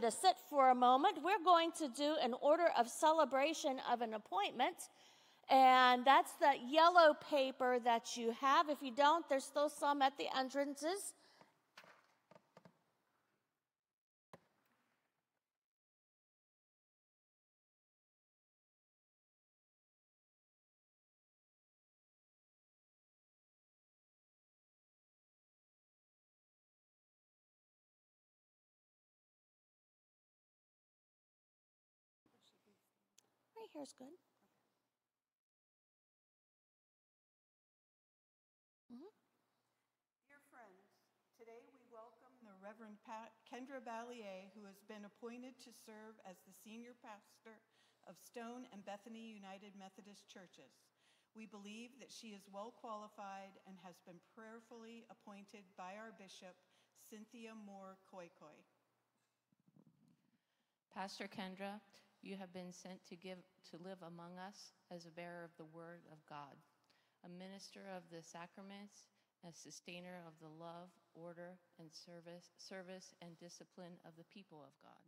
to sit for a moment. We're going to do an order of celebration of an appointment. And that's the yellow paper that you have. If you don't, there's still some at the entrances. Right here's good. Mm-hmm. Dear friends, today we welcome the Reverend Pat Kendra Balliet, who has been appointed to serve as the senior pastor of Stone and Bethany United Methodist Churches. We believe that she is well qualified and has been prayerfully appointed by our bishop, Cynthia Moore Koikoi. Pastor Kendra, you have been sent to give to live among us as a bearer of the word of God, a minister of the sacraments, a sustainer of the love, order, and service, service and discipline of the people of God.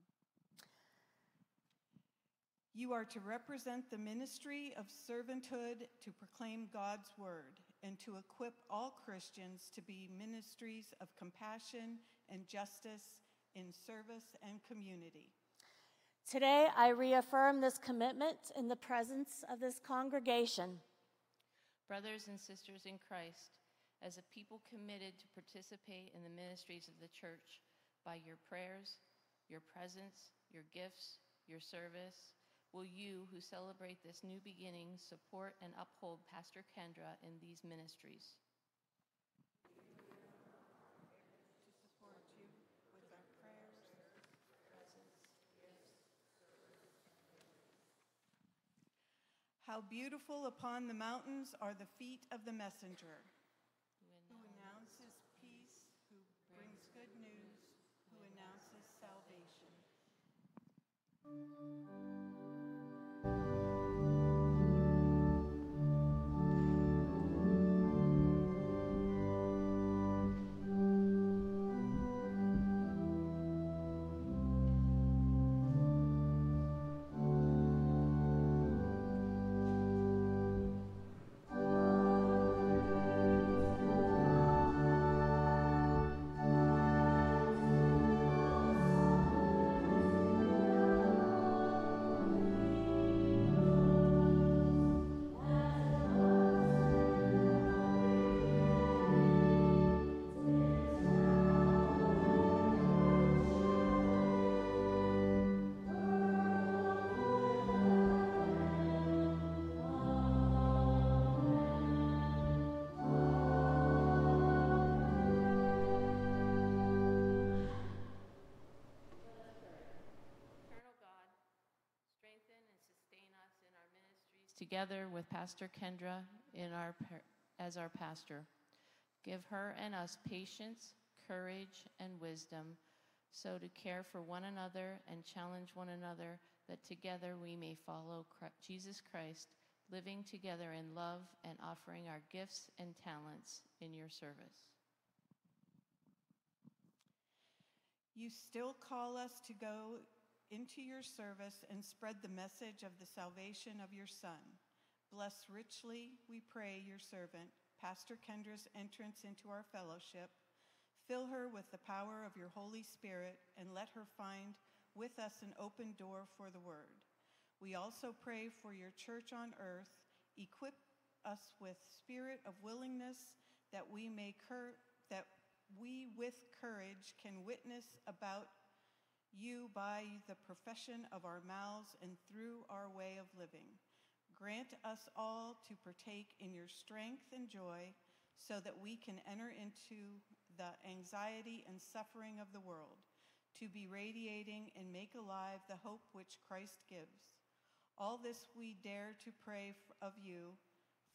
You are to represent the ministry of servanthood to proclaim God's word and to equip all Christians to be ministries of compassion and justice in service and community. Today, I reaffirm this commitment in the presence of this congregation. Brothers and sisters in Christ, as a people committed to participate in the ministries of the church by your prayers, your presence, your gifts, your service, will you, who celebrate this new beginning, support and uphold Pastor Kendra in these ministries? To support you with our prayers, How beautiful upon the mountains are the feet of the messenger who announces peace, who brings good news, who announces salvation. Together with Pastor Kendra in our, as our pastor. Give her and us patience, courage, and wisdom so to care for one another and challenge one another that together we may follow Chri- Jesus Christ, living together in love and offering our gifts and talents in your service. You still call us to go into your service and spread the message of the salvation of your Son. Bless richly, we pray, your servant, Pastor Kendra's entrance into our fellowship. Fill her with the power of your Holy Spirit and let her find with us an open door for the word. We also pray for your church on earth. Equip us with spirit of willingness that we may cur- that we with courage can witness about you by the profession of our mouths and through our way of living. Grant us all to partake in your strength and joy so that we can enter into the anxiety and suffering of the world, to be radiating and make alive the hope which Christ gives. All this we dare to pray of you,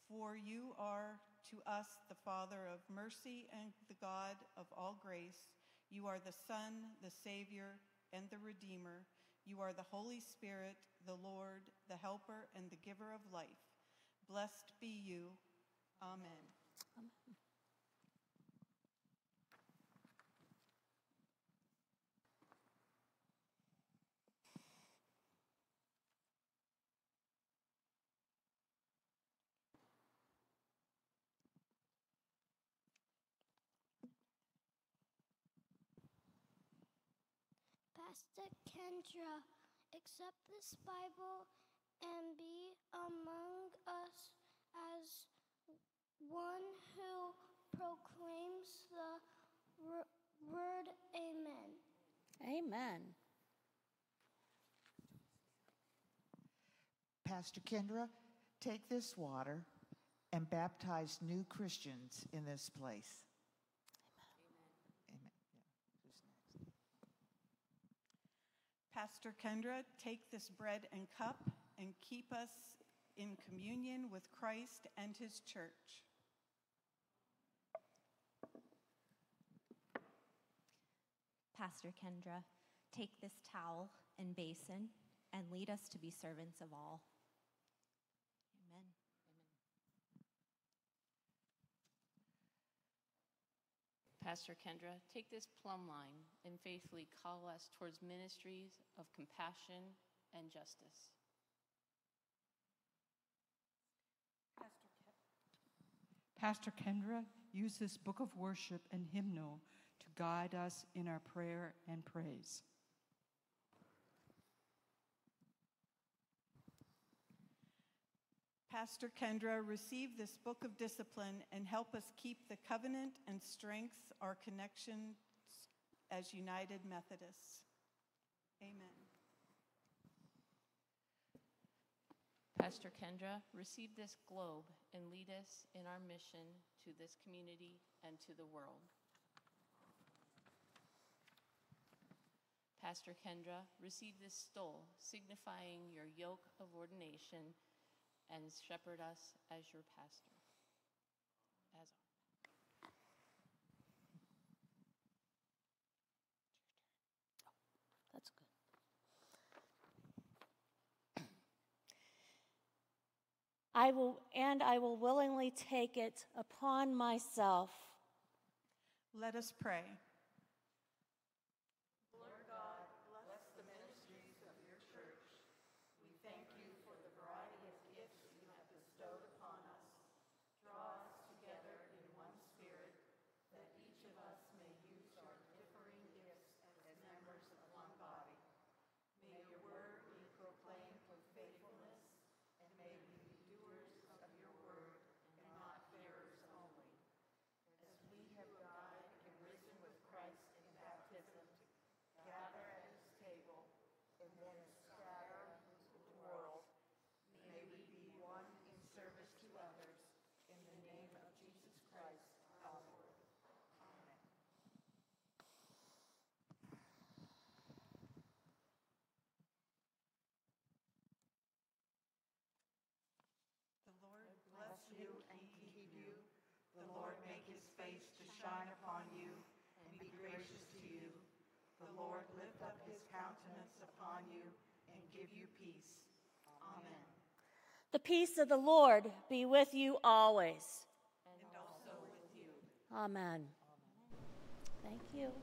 for you are to us the Father of mercy and the God of all grace. You are the Son, the Savior, and the Redeemer. You are the Holy Spirit, the Lord, the Helper, and the Giver of life. Blessed be you. Amen. Pastor Kendra, accept this Bible and be among us as one who proclaims the wor- word Amen. Amen. Pastor Kendra, take this water and baptize new Christians in this place. Pastor Kendra, take this bread and cup and keep us in communion with Christ and his church. Pastor Kendra, take this towel and basin and lead us to be servants of all. Amen. Pastor Kendra, take this plumb line and faithfully call us towards ministries of compassion and justice. Pastor Kendra, use this book of worship and hymnal to guide us in our prayer and praise. Pastor Kendra, receive this book of discipline and help us keep the covenant and strength our connections as United Methodists. Amen. Pastor Kendra, receive this globe and lead us in our mission to this community and to the world. Pastor Kendra, receive this stole, signifying your yoke of ordination, and shepherd us as your pastor. As That's good. I will, and I will willingly take it upon myself. Let us pray. The Lord bless you and keep you. The Lord make his face to shine upon you and be gracious to you. The Lord lift up his countenance upon you and give you peace. Amen. The peace of the Lord be with you always. And also with you. Amen. Thank you.